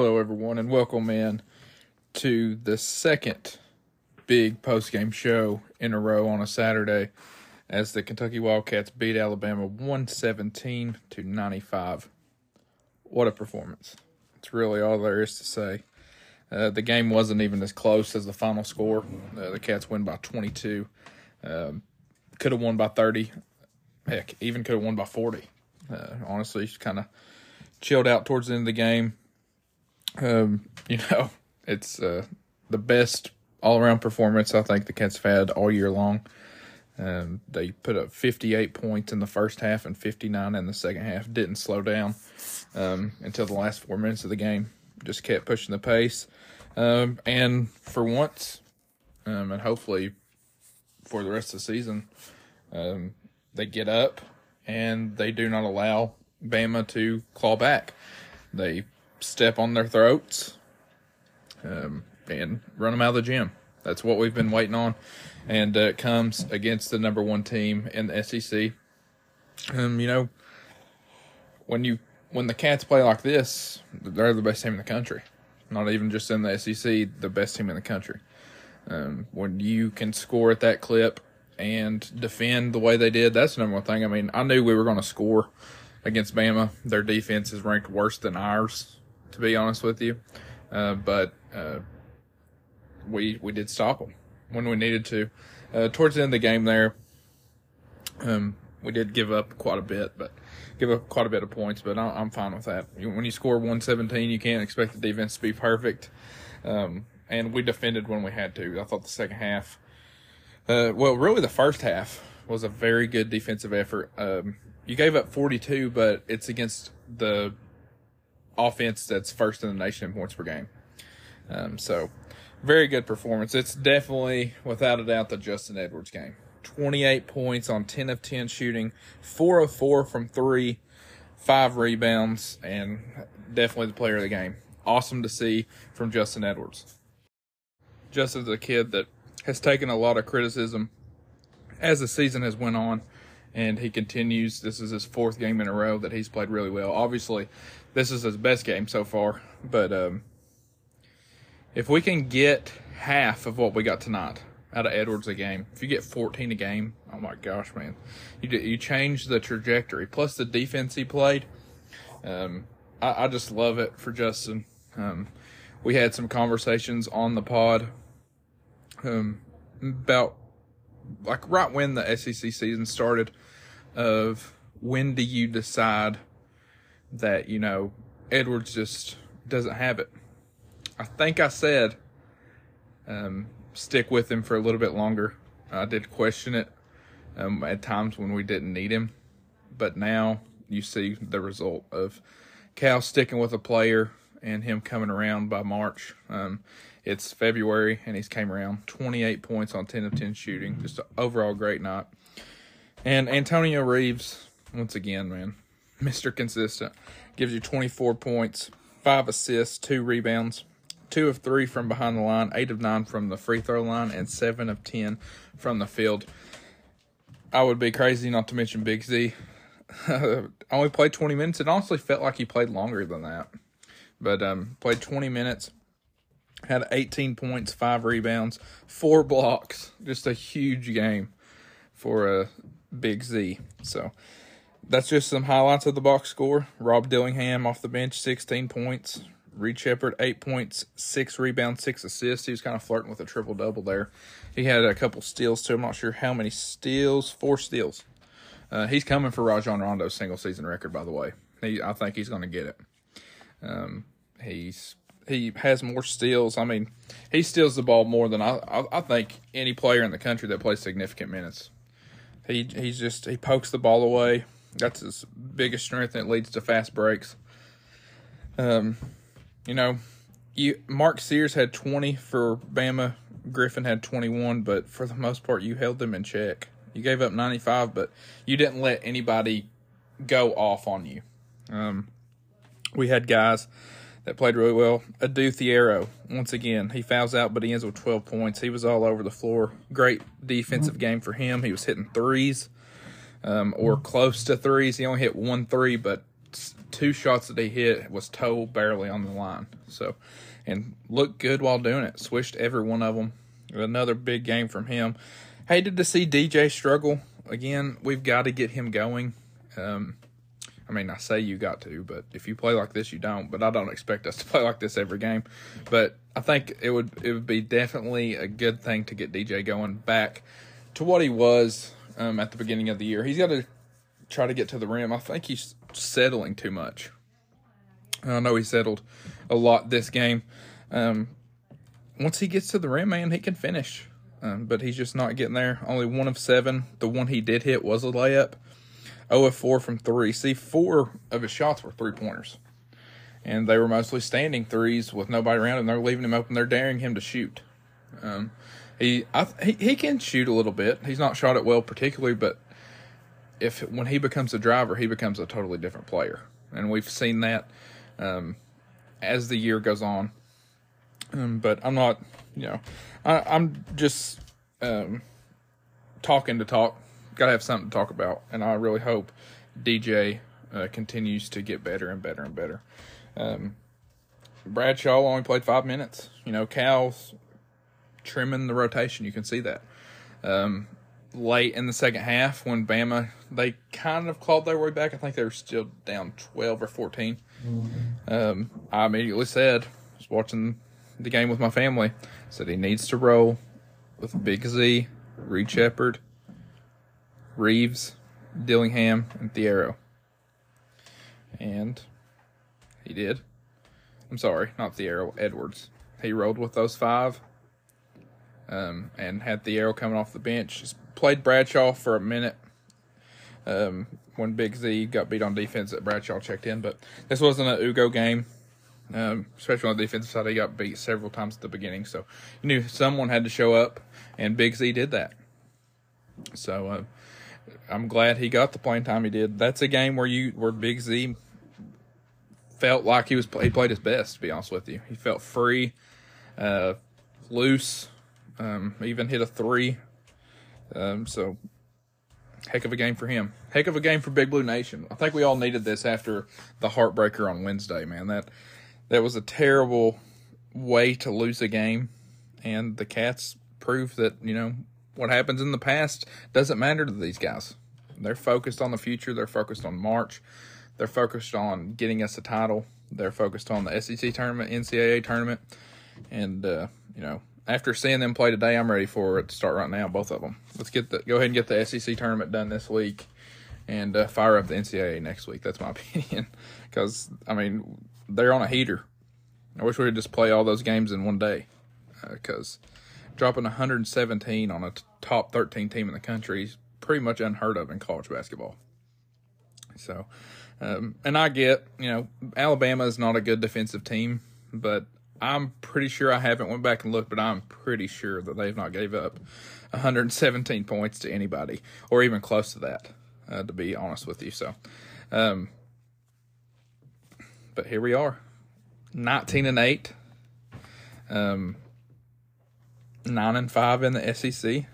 Hello, everyone, and welcome in to the second big post-game show in a row on a Saturday as the Kentucky Wildcats beat Alabama 117 to 95. What a performance. It's really all there is to say. Uh, the game wasn't even as close as the final score. Uh, the Cats win by 22. Um, could have won by 30. Heck, even could have won by 40. Uh, honestly, just kind of chilled out towards the end of the game. Um, you know, it's uh, the best all around performance I think the Cats have had all year long. Um, they put up 58 points in the first half and 59 in the second half. Didn't slow down um, until the last four minutes of the game. Just kept pushing the pace. Um, and for once, um, and hopefully for the rest of the season, um, they get up and they do not allow Bama to claw back. They step on their throats um, and run them out of the gym. That's what we've been waiting on, and uh, it comes against the number one team in the SEC. Um, you know, when you when the Cats play like this, they're the best team in the country. Not even just in the SEC, the best team in the country. Um, when you can score at that clip and defend the way they did, that's the number one thing. I mean, I knew we were going to score against Bama. Their defense is ranked worse than ours, to be honest with you. Uh, but uh, we we did stop them when we needed to. Uh, towards the end of the game, there, um, we did give up quite a bit, but give up quite a bit of points. But I, am fine with that. When you score 117, you can't expect the defense to be perfect. Um, and we defended when we had to. I thought the second half, uh, well, really the first half was a very good defensive effort. Um, you gave up 42, but it's against the offense that's first in the nation in points per game. Um, so, very good performance. It's definitely, without a doubt, the Justin Edwards game. 28 points on 10 of 10 shooting, 4 of 4 from 3, 5 rebounds, and definitely the player of the game. Awesome to see from Justin Edwards. Justin's a kid that has taken a lot of criticism as the season has went on and he continues. This is his fourth game in a row that he's played really well. Obviously, this is his best game so far, but um, if we can get half of what we got tonight out of Edwards a game, if you get 14 a game, oh my gosh, man, you you change the trajectory. Plus the defense he played, um, I, I, just love it for Justin. Um, we had some conversations on the pod um, about like right when the SEC season started of when do you decide that, you know, Edwards just doesn't have it. I think I said um, stick with him for a little bit longer. I did question it um, at times when we didn't need him, but now you see the result of Cal sticking with a player and him coming around by March. Um, it's February and he's came around 28 points on 10 of 10 shooting. Just an overall great night. And Antonio Reeves, once again, man, Mr. Consistent, gives you 24 points, five assists, two rebounds, two of three from behind the line, eight of nine from the free throw line, and seven of 10 from the field. I would be crazy not to mention Big Z. only played 20 minutes. It honestly felt like he played longer than that. But um, played 20 minutes, had 18 points, five rebounds, four blocks. Just a huge game for a Big Z. So that's just some highlights of the box score. Rob Dillingham off the bench, 16 points. Reed Sheppard, eight points, six rebounds, six assists. He was kind of flirting with a triple double there. He had a couple steals too. I'm not sure how many steals. Four steals. Uh, he's coming for Rajon Rondo's single season record, by the way. He, I think he's going to get it. Um, he's he has more steals. I mean, he steals the ball more than I, I, I think any player in the country that plays significant minutes. He he's just he pokes the ball away. That's his biggest strength, and it leads to fast breaks. Um, you know, you Mark Sears had twenty for Bama. Griffin had twenty one, but for the most part, you held them in check. You gave up ninety five, but you didn't let anybody go off on you. Um, we had guys that played really well. Adou Thiero, once again, he fouls out, but he ends with 12 points. He was all over the floor. Great defensive game for him. He was hitting threes um, or close to threes. He only hit one three, but two shots that he hit was toe barely on the line. So, and looked good while doing it. Swished every one of them. Another big game from him. Hated to see DJ struggle again. We've got to get him going. Um, I mean, I say you got to, but if you play like this, you don't. But I don't expect us to play like this every game. But I think it would it would be definitely a good thing to get DJ going back to what he was um, at the beginning of the year. He's got to try to get to the rim. I think he's settling too much. I know he settled a lot this game. Um, once he gets to the rim, man, he can finish. Um, but he's just not getting there. Only one of seven. The one he did hit was a layup. 0 of 4 from three. See, four of his shots were three pointers. And they were mostly standing threes with nobody around and They're leaving him open. They're daring him to shoot. Um, he, I, he he can shoot a little bit. He's not shot it well particularly, but if when he becomes a driver, he becomes a totally different player, and we've seen that um, as the year goes on. Um, but I'm not, you know, I, am just um, talking to talk. Got to have something to talk about, and I really hope DJ uh, continues to get better and better and better. Um, Bradshaw only played five minutes. You know, Cal's trimming the rotation. You can see that. Um, late in the second half, when Bama they kind of clawed their way back. I think they were still down twelve or 14 mm-hmm. um, I immediately said, I was watching the game with my family, said he needs to roll with Big Z, Reed Sheppard, Reeves, Dillingham, and Thiero. And he did. I'm sorry, not Thiero, Edwards. He rolled with those five um, and had Thiero coming off the bench. Just played Bradshaw for a minute um, when Big Z got beat on defense that Bradshaw checked in. But this wasn't an Ugo game, um, especially on the defensive side. He got beat several times at the beginning. So you knew someone had to show up, and Big Z did that. So uh, I'm glad he got the playing time he did. That's a game where you where Big Z felt like he was he played his best. To be honest with you, he felt free, uh, loose. Um, even hit a three. Um, so heck of a game for him. Heck of a game for Big Blue Nation. I think we all needed this after the heartbreaker on Wednesday, man. That that was a terrible way to lose a game, and the Cats proved that you know what happens in the past doesn't matter to these guys. They're focused on the future. They're focused on March. They're focused on getting us a title. They're focused on the SEC tournament, NCAA tournament, and uh, you know after seeing them play today, I'm ready for it to start right now. Both of them. Let's get the go ahead and get the SEC tournament done this week, and uh, fire up the NCAA next week. That's my opinion. Because I mean, they're on a heater. I wish we could just play all those games in one day. Because uh, dropping 117 on a t- top 13 team in the country is pretty much unheard of in college basketball. So, um, and I get, you know, Alabama is not a good defensive team, but I'm pretty sure I haven't went back and looked, but I'm pretty sure that they've not gave up 117 points to anybody, or even close to that. Uh, to be honest with you, so. Um, but here we are, 19 and eight, um, nine and five in the SEC.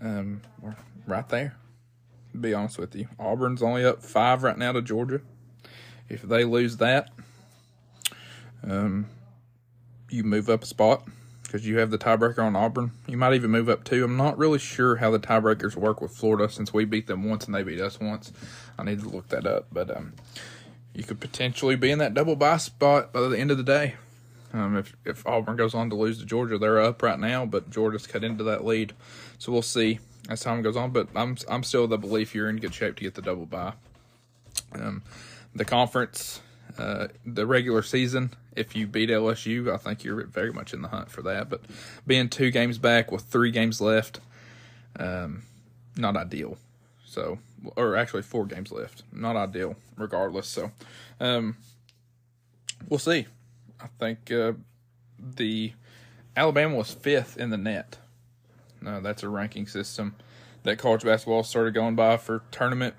Um, we're right there. To be honest with you, Auburn's only up five right now to Georgia. If they lose that, um, you move up a spot because you have the tiebreaker on Auburn. You might even move up two. I'm not really sure how the tiebreakers work with Florida since we beat them once and they beat us once. I need to look that up, but um, you could potentially be in that double bye spot by the end of the day. Um, if if Auburn goes on to lose to Georgia, they're up right now, but Georgia's cut into that lead, so we'll see as time goes on. But I'm I'm still the belief you're in good shape to get the double bye. Um, the conference uh, the regular season. If you beat LSU, I think you're very much in the hunt for that. But being two games back with three games left, um, not ideal. So, or actually four games left, not ideal. Regardless, so um, we'll see. I think uh, the Alabama was fifth in the net. No, that's a ranking system that college basketball started going by for tournament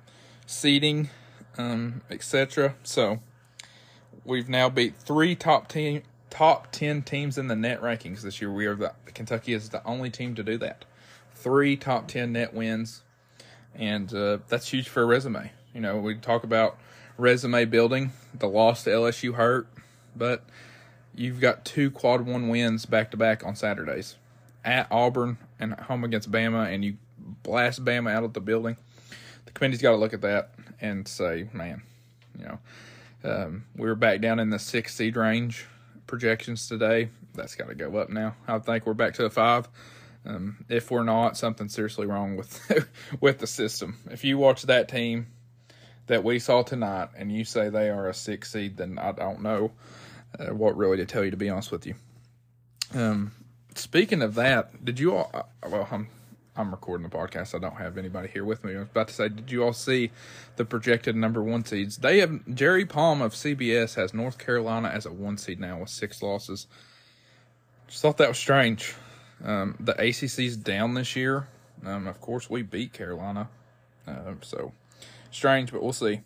seeding, um, etc. So we've now beat three top team top ten teams in the net rankings this year. We are the Kentucky is the only team to do that. Three top ten net wins, and uh, that's huge for a resume. You know, we talk about resume building. The loss to LSU hurt, but you've got two quad one wins back to back on Saturdays at Auburn and home against Bama, and you blast Bama out of the building. The committee's got to look at that and say, man, you know, um, we were back down in the six seed range projections today. That's got to go up now. I think we're back to a five. Um, if we're not, something's seriously wrong with with the system. If you watch that team that we saw tonight and you say they are a six seed, then I don't know uh, what really to tell you. To be honest with you. Um, speaking of that, did you all? Uh, well, I'm I'm recording the podcast. I don't have anybody here with me. I was about to say, did you all see the projected number one seeds? They have Jerry Palm of CBS has North Carolina as a one seed now with six losses. Just thought that was strange. Um, the ACC's down this year. Um, of course, we beat Carolina, uh, so strange, but we'll see.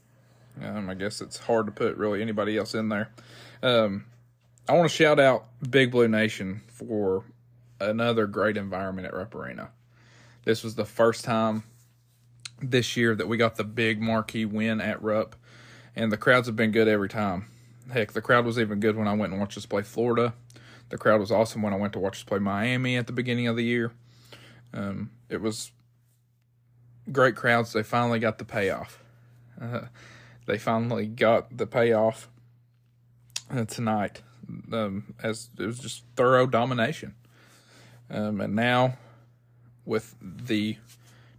Um, I guess it's hard to put really anybody else in there. Um, I want to shout out Big Blue Nation for another great environment at Rupp Arena. This was the first time this year that we got the big marquee win at Rupp, and the crowds have been good every time. Heck, the crowd was even good when I went and watched us play Florida. The crowd was awesome when I went to watch us play Miami at the beginning of the year. Um, it was great crowds. They finally got the payoff. Uh, they finally got the payoff uh, tonight. Um, as it was just thorough domination. Um, and now with the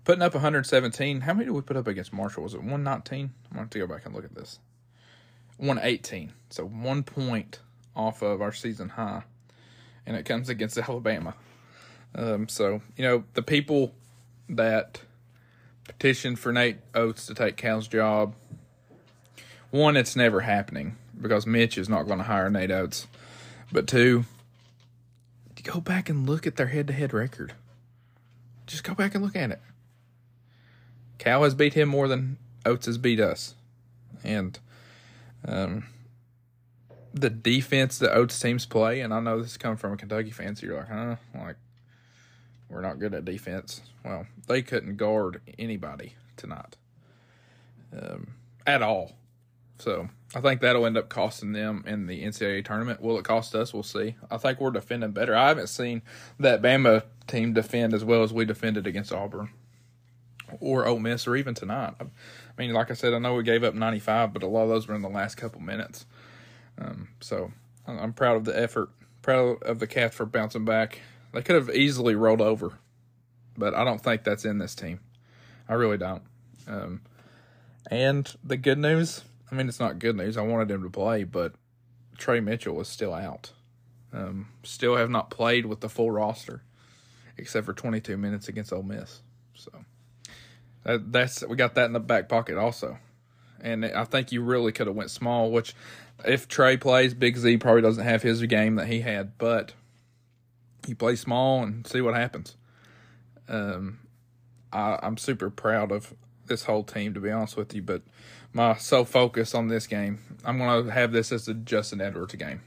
putting up 117. How many did we put up against Marshall? Was it 119? I'm going to have to go back and look at this. 118. So one point off of our season high. And it comes against Alabama. Um, so, you know, the people that petitioned for Nate Oats to take Cal's job, one, it's never happening because Mitch is not going to hire Nate Oats. But two, go back and look at their head to head record. Just go back and look at it. Cal has beat him more than Oats has beat us. And um, the defense that Oats teams play, and I know this is coming from a Kentucky fan, so you're like, huh? Like, we're not good at defense. Well, they couldn't guard anybody tonight um, at all. So I think that'll end up costing them in the NCAA tournament. Will it cost us? We'll see. I think we're defending better. I haven't seen that Bama team defend as well as we defended against Auburn or Ole Miss or even tonight. I mean, like I said, I know we gave up 95, but a lot of those were in the last couple minutes. Um, so I'm proud of the effort, proud of the Cats for bouncing back. They could have easily rolled over, but I don't think that's in this team. I really don't. Um, and the good news I mean, it's not good news. I wanted him to play, but Trey Mitchell is still out. Um, still have not played with the full roster, except for 22 minutes against Ole Miss. So that, that's we got that in the back pocket also. And I think you really could have went small. Which, if Trey plays, Big Z probably doesn't have his game that he had, but you play small and see what happens. Um, I, I'm super proud of this whole team, to be honest with you. But my sole focus on this game, I'm going to have this as a Justin Edwards game.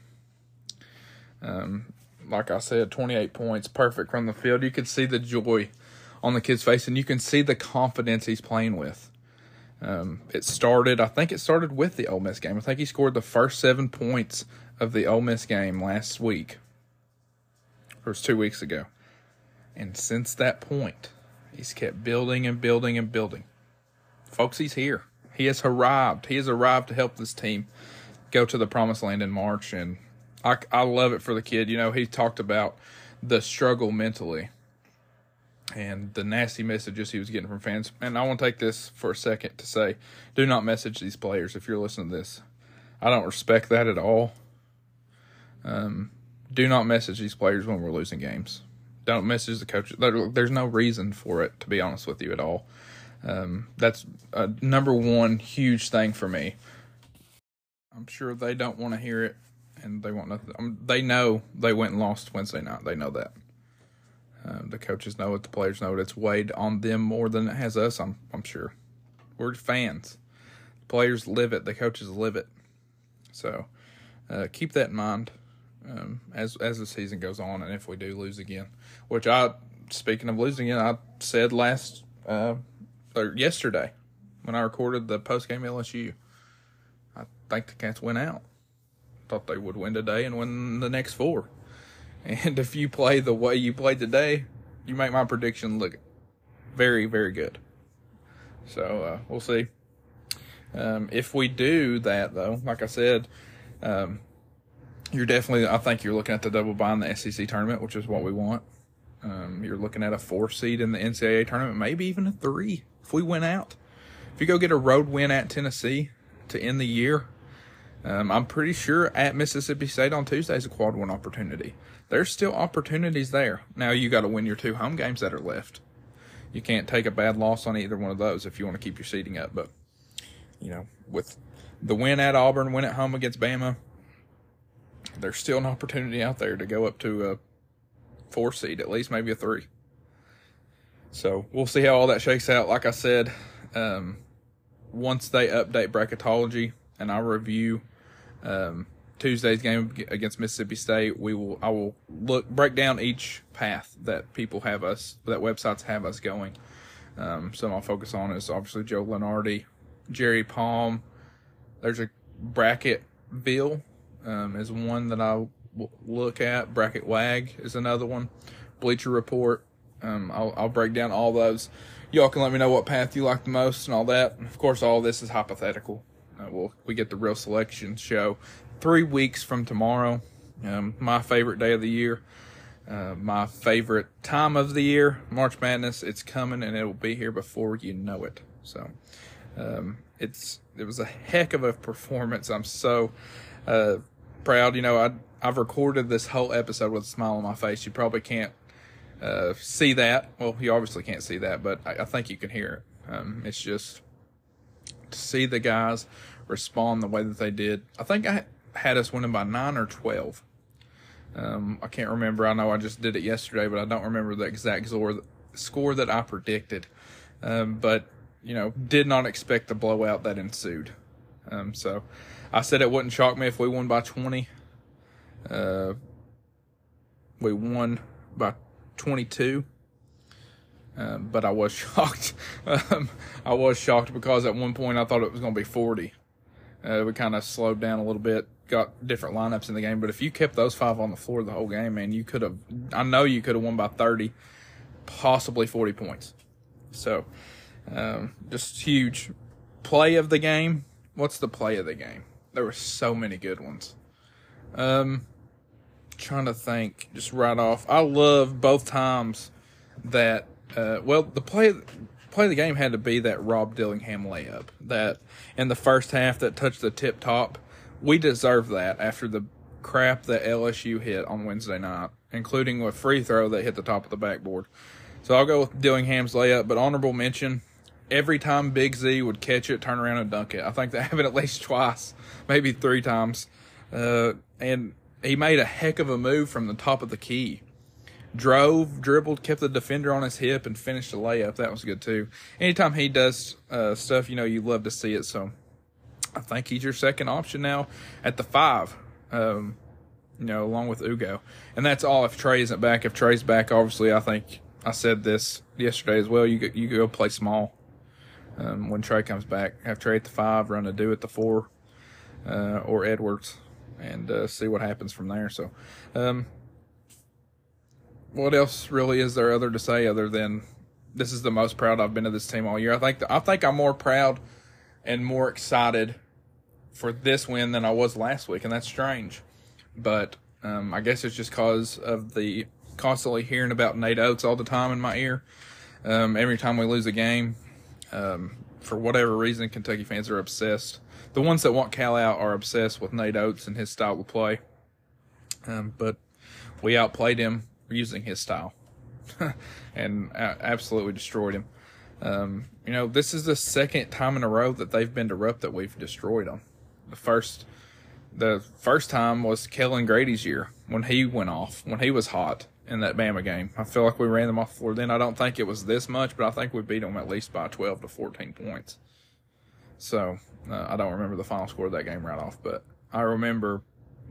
Um, like I said, 28 points, perfect from the field. You can see the joy on the kid's face, and you can see the confidence he's playing with. Um, it started, I think it started with the Ole Miss game. I think he scored the first seven points of the Ole Miss game last week, or it was two weeks ago. And since that point, he's kept building and building and building folks, he's here. He has arrived. He has arrived to help this team go to the promised land in March. And I, I love it for the kid. You know, he talked about the struggle mentally and the nasty messages he was getting from fans. And I want to take this for a second to say do not message these players if you're listening to this. I don't respect that at all. Um, do not message these players when we're losing games. Don't message the coaches. There's no reason for it, to be honest with you, at all. Um, that's a number one huge thing for me. I'm sure they don't want to hear it, and they want nothing. Um, they know they went and lost Wednesday night. They know that. Um, the coaches know it. The players know it. It's weighed on them more than it has us. I'm I'm sure. We're fans. The players live it. The coaches live it. So uh, keep that in mind um, as as the season goes on, and if we do lose again, which I speaking of losing again, I said last uh, or yesterday when I recorded the post game LSU. I think the Cats went out. Thought they would win today and win the next four. And if you play the way you played today, you make my prediction look very, very good. So uh, we'll see. Um, if we do that, though, like I said, um, you're definitely, I think you're looking at the double bye in the SEC tournament, which is what we want. Um, you're looking at a four seed in the NCAA tournament, maybe even a three if we win out. If you go get a road win at Tennessee to end the year, um, I'm pretty sure at Mississippi State on Tuesday is a quad one opportunity. There's still opportunities there. Now you got to win your two home games that are left. You can't take a bad loss on either one of those if you want to keep your seating up. But you know, with the win at Auburn, win at home against Bama, there's still an opportunity out there to go up to a four seed, at least maybe a three. So we'll see how all that shakes out. Like I said, um, once they update bracketology and I review um, Tuesday's game against Mississippi State, we will I will look break down each path that people have us that websites have us going. Um, some I'll focus on is obviously Joe Lunardi, Jerry Palm. There's a Bracketville um, is one that I will look at. Bracket Wag is another one. Bleacher Report. Um, I'll, I'll break down all those. Y'all can let me know what path you like the most and all that. Of course, all this is hypothetical. Uh, we'll, we get the real selection show three weeks from tomorrow. Um, my favorite day of the year. Uh, my favorite time of the year, March Madness. It's coming and it'll be here before you know it. So, um, it's it was a heck of a performance. I'm so uh, proud. You know, I I've recorded this whole episode with a smile on my face. You probably can't uh, see that. Well, you obviously can't see that, but I, I think you can hear it. Um, it's just to see the guys respond the way that they did. I think I had us winning by nine or twelve. Um, I can't remember. I know I just did it yesterday, but I don't remember the exact score score that I predicted. Um, but you know, did not expect the blowout that ensued. Um, so I said it wouldn't shock me if we won by 20. Uh, we won by 22. Um, but I was shocked. um, I was shocked because at one point I thought it was going to be 40. Uh, we kind of slowed down a little bit, got different lineups in the game. But if you kept those five on the floor the whole game, man, you could have, I know you could have won by 30, possibly 40 points. So, um, just huge play of the game. What's the play of the game? There were so many good ones. Um, trying to think, just right off. I love both times that. Uh, well, the play play of the game had to be that Rob Dillingham layup that in the first half that touched the tip top. We deserve that after the crap that LSU hit on Wednesday night, including a free throw that hit the top of the backboard. So I'll go with Dillingham's layup, but honorable mention every time Big Z would catch it, turn around and dunk it. I think that happened at least twice, maybe three times. Uh, and he made a heck of a move from the top of the key. Drove, dribbled, kept the defender on his hip, and finished the layup. That was good too. Anytime he does uh, stuff, you know, you love to see it. So I think he's your second option now at the five. Um, you know, along with Ugo. And that's all if Trey isn't back. If Trey's back, obviously, I think I said this yesterday as well. You go, you go play small um, when Trey comes back. Have Trey at the five, run Adou at the four, uh, or Edwards, and uh, see what happens from there. So, um, what else really is there other to say other than this is the most proud I've been of this team all year? I think the, I think I'm more proud and more excited for this win than I was last week, and that's strange. But um, I guess it's just because of the constantly hearing about Nate Oats all the time in my ear. Um, every time we lose a game, um, for whatever reason, Kentucky fans are obsessed. The ones that want Cal out are obsessed with Nate Oats and his style of play. Um, but we outplayed him using his style and absolutely destroyed him. Um, you know, this is the second time in a row that they've been to that we've destroyed them. The first, the first time was Kellan Grady's year when he went off, when he was hot in that Bama game. I feel like we ran them off the floor then. I don't think it was this much, but I think we beat them at least by 12 to 14 points. So uh, I don't remember the final score of that game right off, but I remember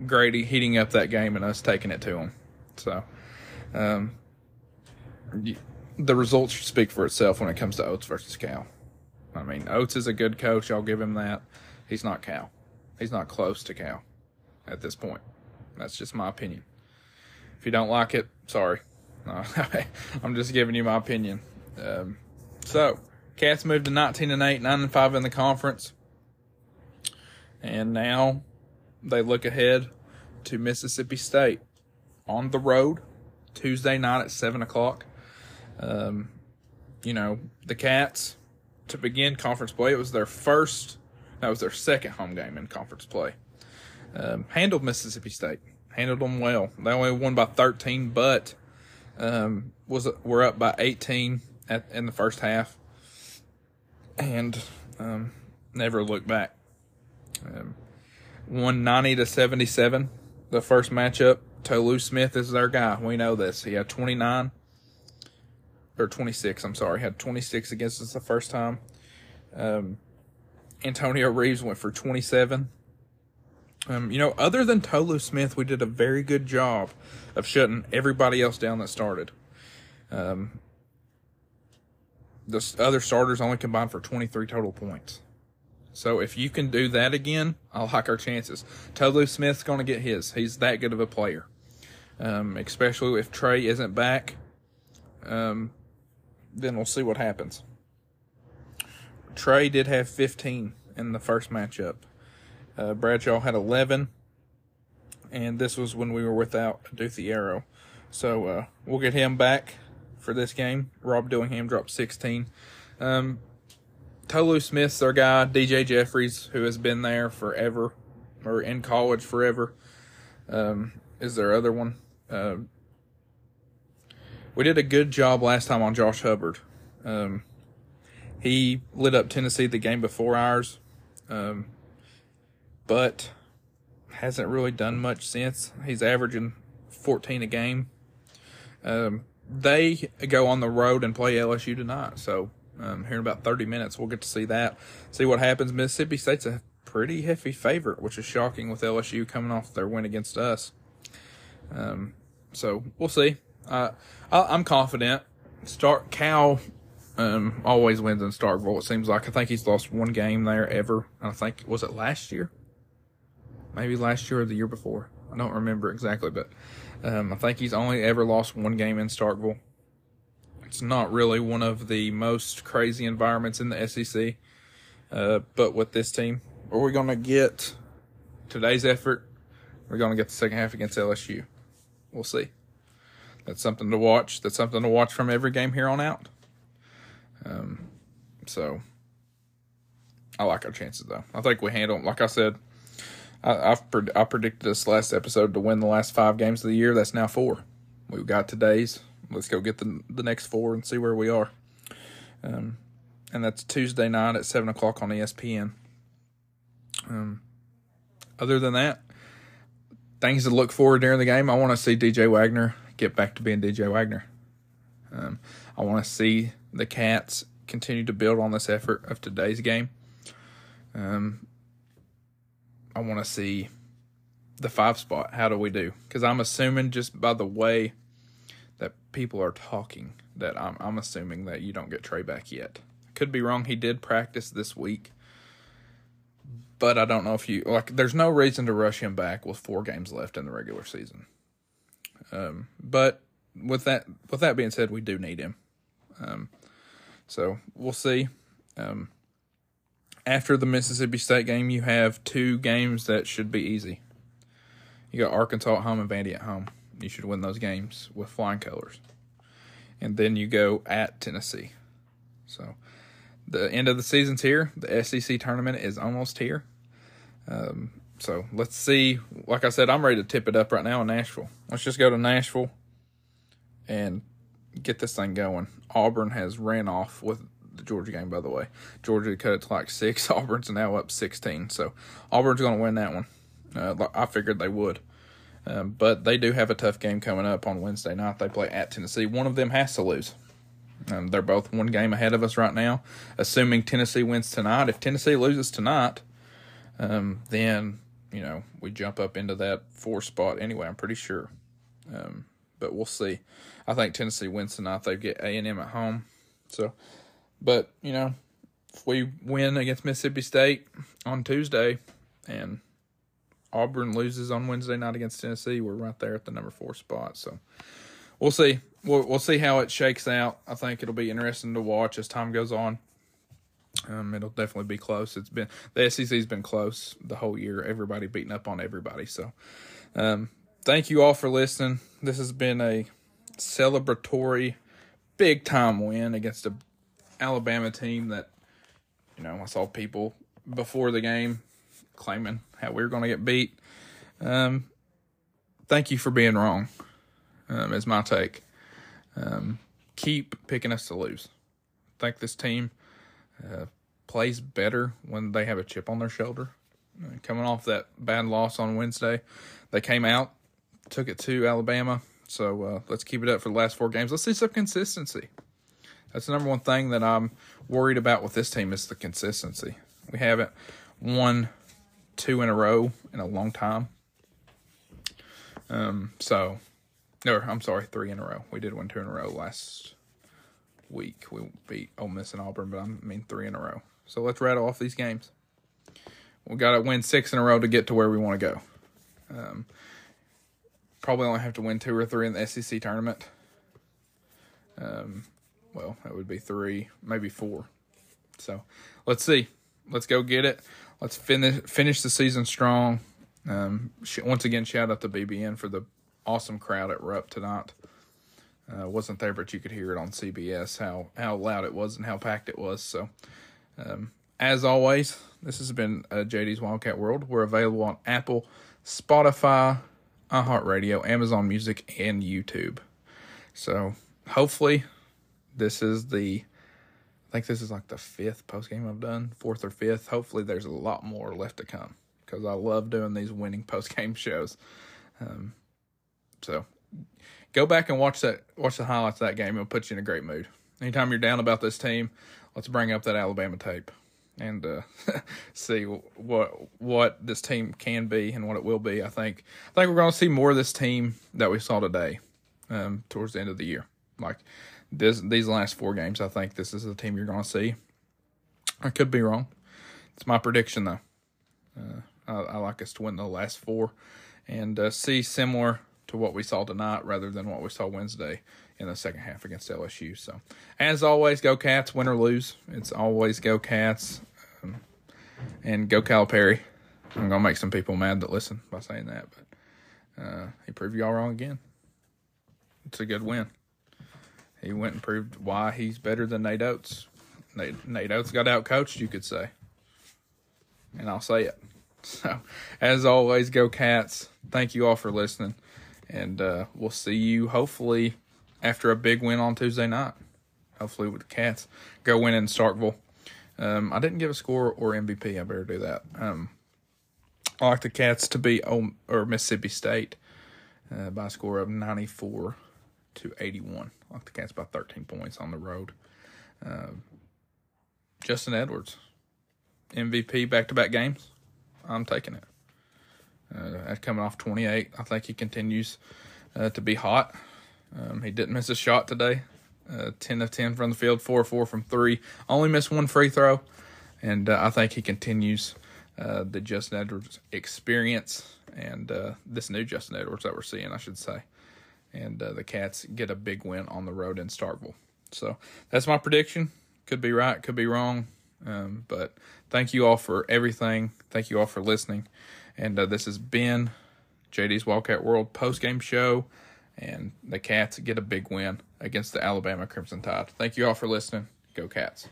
Grady heating up that game and us taking it to him. So um, the results speak for itself when it comes to Oats versus Cal. I mean, Oats is a good coach. I'll give him that. He's not Cal. He's not close to Cal at this point. That's just my opinion. If you don't like it, sorry. I'm just giving you my opinion. Um, so, Cats moved to 19 and 8, 9 and 5 in the conference. And now they look ahead to Mississippi State on the road Tuesday night at 7 o'clock. Um, you know, the Cats, to begin conference play, it was their first, that was their second home game in conference play. Um, handled Mississippi State, handled them well. They only won by 13, but um, was were up by 18 at, in the first half, and um, never looked back. Um, won 90 to 77. The first matchup, Tolu Smith is their guy. We know this. He had 29 or 26. I'm sorry, had 26 against us the first time. Um, Antonio Reeves went for 27. Um, you know, other than Tolu Smith, we did a very good job of shutting everybody else down that started. Um, the other starters only combined for 23 total points. So if you can do that again, I like our chances. Tolu Smith's going to get his. He's that good of a player. Um, especially if Trey isn't back. Um, then we'll see what happens. Trey did have 15 in the first matchup. Uh, Bradshaw had 11, and this was when we were without Adou Thiero. So uh, we'll get him back for this game. Rob Dillingham dropped 16. Um, Tolu Smith's our guy. DJ Jeffries, who has been there forever, or in college forever, um, is their other one. Uh, we did a good job last time on Josh Hubbard. Um, he lit up Tennessee the game before ours, um, but hasn't really done much since. He's averaging 14 a game. Um, they go on the road and play LSU tonight, so um, here in about 30 minutes we'll get to see that, see what happens. Mississippi State's a pretty hefty favorite, which is shocking with LSU coming off their win against us. Um, so we'll see. Uh, I, am confident. Start Cal um, always wins in Starkville. It seems like I think he's lost one game there ever. I think was it last year, maybe last year or the year before. I don't remember exactly, but um, I think he's only ever lost one game in Starkville. It's not really one of the most crazy environments in the SEC, uh, but with this team, are we going to get today's effort? We're going to get the second half against LSU. We'll see that's something to watch. That's something to watch from every game here on out. Um, so I like our chances though. I think we handle. Like I said, I, I've I predicted this last episode to win the last five games of the year. That's now four. We've got today's. Let's go get the the next four and see where we are. Um, and that's Tuesday night at seven o'clock on ESPN. Um, other than that, things to look forward during the game. I want to see DJ Wagner get back to being DJ Wagner. Um, I want to see the Cats continue to build on this effort of today's game. Um, I want to see the five spot. How do we do? Because I'm assuming just by the way that people are talking that I'm, I'm assuming that you don't get Trey back yet. Could be wrong. He did practice this week, but I don't know if you like. There's no reason to rush him back with four games left in the regular season. Um, but with that with that being said, we do need him. Um, so we'll see. Um, after the Mississippi State game, you have two games that should be easy. You got Arkansas at home and Vandy at home. You should win those games with flying colors. And then you go at Tennessee. So the end of the season's here. The SEC tournament is almost here. Um, so let's see. Like I said, I'm ready to tip it up right now in Nashville. Let's just go to Nashville and get this thing going. Auburn has ran off with the Georgia game, by the way. Georgia cut it to like six. Auburn's now up 16. So Auburn's going to win that one. Uh, I figured they would. Um, but they do have a tough game coming up on Wednesday night. They play at Tennessee. One of them has to lose. Um, they're both one game ahead of us right now. Assuming Tennessee wins tonight. If Tennessee loses tonight, um, then you know, we jump up into that four spot anyway. I'm pretty sure, um, but we'll see. I think Tennessee wins tonight. They get A and M at home, so. But you know, if we win against Mississippi State on Tuesday, and Auburn loses on Wednesday night against Tennessee, we're right there at the number four spot. So we'll see. We'll we'll see how it shakes out. I think it'll be interesting to watch as time goes on. Um, it'll definitely be close. It's been the SEC's been close the whole year. Everybody beating up on everybody. So, um, thank you all for listening. This has been a celebratory, big time win against a Alabama team that, you know, I saw people before the game claiming how we were going to get beat. Um, thank you for being wrong. Um, is my take. Um, keep picking us to lose. I think this team uh, plays better when they have a chip on their shoulder. Coming off that bad loss on Wednesday, they came out, took it to Alabama. So uh, let's keep it up for the last four games. Let's see some consistency. That's the number one thing that I'm worried about with this team is the consistency. We haven't won two in a row in a long time. Um, so, or I'm sorry, three in a row. We did win two in a row last week. We beat Ole Miss and Auburn, but I mean three in a row. So let's rattle off these games. We got to win six in a row to get to where we want to go. Um, probably only have to win two or three in the SEC tournament. Um, well, that would be three, maybe four. So let's see. Let's go get it. Let's finish finish the season strong. Um, once again, shout out to BBN for the awesome crowd at Rupp tonight. Uh, wasn't there, but you could hear it on CBS how how loud it was and how packed it was. So, um, as always, this has been uh, JD's Wildcat World. We're available on Apple, Spotify, iHeartRadio, Amazon Music, and YouTube. So, hopefully, this is the. I think this is like the fifth post game I've done, fourth or fifth. Hopefully, there's a lot more left to come because I love doing these winning post game shows. Um, so go back and watch that watch the highlights of that game. It'll put you in a great mood. Anytime you're down about this team, let's bring up that Alabama tape and uh, see what what this team can be and what it will be. I think I think we're going to see more of this team that we saw today um, towards the end of the year. Like this these last four games, I think this is the team you're going to see. I could be wrong. It's my prediction though. Uh, I, I, like us to win the last four and uh, see similar to what we saw tonight rather than what we saw Wednesday in the second half against LSU. So, as always, go Cats, win or lose. It's always go Cats um, and go Calipari. I'm gonna make some people mad that listen by saying that, but uh, he proved y'all wrong again. It's a good win. He went and proved why he's better than Nate Oats. Nate, Nate Oats got out coached, you could say, and I'll say it. So, as always, go Cats. Thank you all for listening. And uh, we'll see you hopefully after a big win on Tuesday night. Hopefully with the Cats go win in Starkville. Um, I didn't give a score or MVP. I better do that. Um, I like the Cats to be on or Mississippi State uh, by a score of ninety four to eighty one. I like the Cats by thirteen points on the road. Uh, Justin Edwards, MVP back to back games. I'm taking it. Uh, coming off 28, I think he continues uh, to be hot. Um, he didn't miss a shot today. Uh, 10 of 10 from the field, 4 4 from 3. Only missed one free throw. And uh, I think he continues uh, the Justin Edwards experience and uh, this new Justin Edwards that we're seeing, I should say. And uh, the Cats get a big win on the road in Starkville. So that's my prediction. Could be right, could be wrong. Um, but thank you all for everything. Thank you all for listening. And uh, this has been JD's Wildcat World post game show. And the Cats get a big win against the Alabama Crimson Tide. Thank you all for listening. Go Cats.